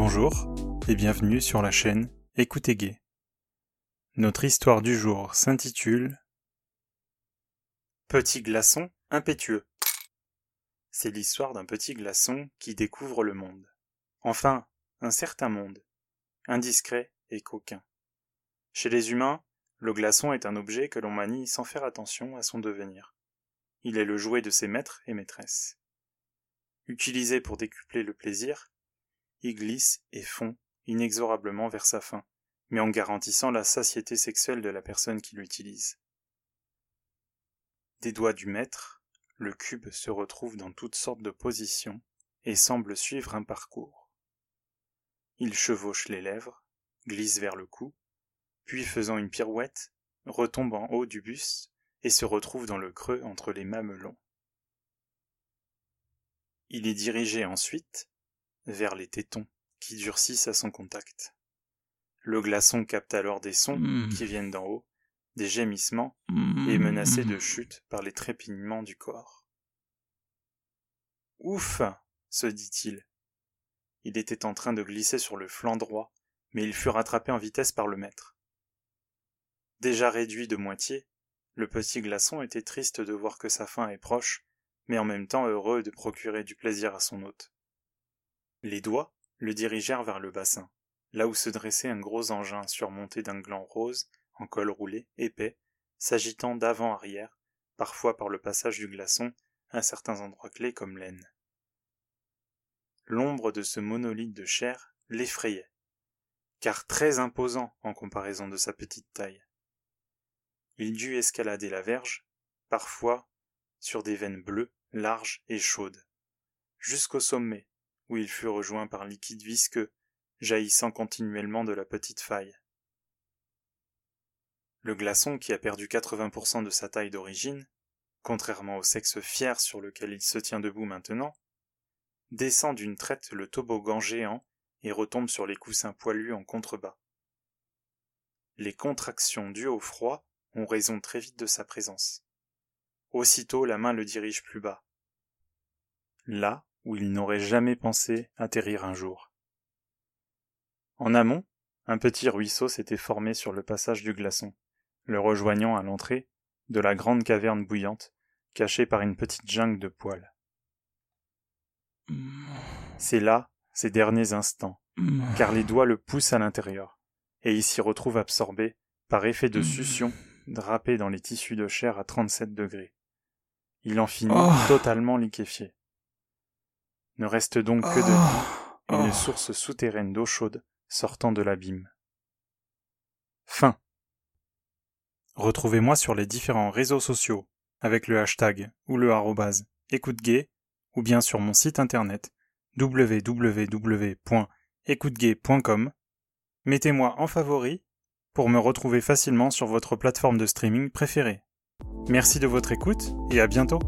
Bonjour et bienvenue sur la chaîne Écoutez Gay. Notre histoire du jour s'intitule Petit glaçon impétueux. C'est l'histoire d'un petit glaçon qui découvre le monde. Enfin, un certain monde, indiscret et coquin. Chez les humains, le glaçon est un objet que l'on manie sans faire attention à son devenir. Il est le jouet de ses maîtres et maîtresses. Utilisé pour décupler le plaisir, il glisse et fond inexorablement vers sa fin, mais en garantissant la satiété sexuelle de la personne qui l'utilise. Des doigts du maître, le cube se retrouve dans toutes sortes de positions et semble suivre un parcours. Il chevauche les lèvres, glisse vers le cou, puis faisant une pirouette, retombe en haut du buste et se retrouve dans le creux entre les mamelons. Il est dirigé ensuite vers les tétons qui durcissent à son contact. Le glaçon capte alors des sons Mmh. qui viennent d'en haut, des gémissements Mmh. et menacé de chute par les trépignements du corps. Ouf se dit-il. Il était en train de glisser sur le flanc droit, mais il fut rattrapé en vitesse par le maître. Déjà réduit de moitié, le petit glaçon était triste de voir que sa fin est proche, mais en même temps heureux de procurer du plaisir à son hôte. Les doigts le dirigèrent vers le bassin, là où se dressait un gros engin surmonté d'un gland rose, en col roulé, épais, s'agitant d'avant-arrière, parfois par le passage du glaçon à certains endroits clés comme l'aine. L'ombre de ce monolithe de chair l'effrayait, car très imposant en comparaison de sa petite taille. Il dut escalader la verge, parfois sur des veines bleues, larges et chaudes, jusqu'au sommet, où il fut rejoint par liquide visqueux, jaillissant continuellement de la petite faille. Le glaçon, qui a perdu 80% de sa taille d'origine, contrairement au sexe fier sur lequel il se tient debout maintenant, descend d'une traite le toboggan géant et retombe sur les coussins poilus en contrebas. Les contractions dues au froid ont raison très vite de sa présence. Aussitôt la main le dirige plus bas. Là où il n'aurait jamais pensé atterrir un jour. En amont, un petit ruisseau s'était formé sur le passage du glaçon, le rejoignant à l'entrée de la grande caverne bouillante, cachée par une petite jungle de poils. C'est là ses derniers instants, car les doigts le poussent à l'intérieur, et il s'y retrouve absorbé, par effet de succion, drapé dans les tissus de chair à 37 degrés. Il en finit Oh. totalement liquéfié. Ne reste donc que de Oh. une Oh. source souterraine d'eau chaude sortant de l'abîme. Fin. Retrouvez-moi sur les différents réseaux sociaux avec le hashtag ou le arrobase écoute-gay ou bien sur mon site internet www.écoutegay.com. Mettez-moi en favori pour me retrouver facilement sur votre plateforme de streaming préférée. Merci de votre écoute et à bientôt.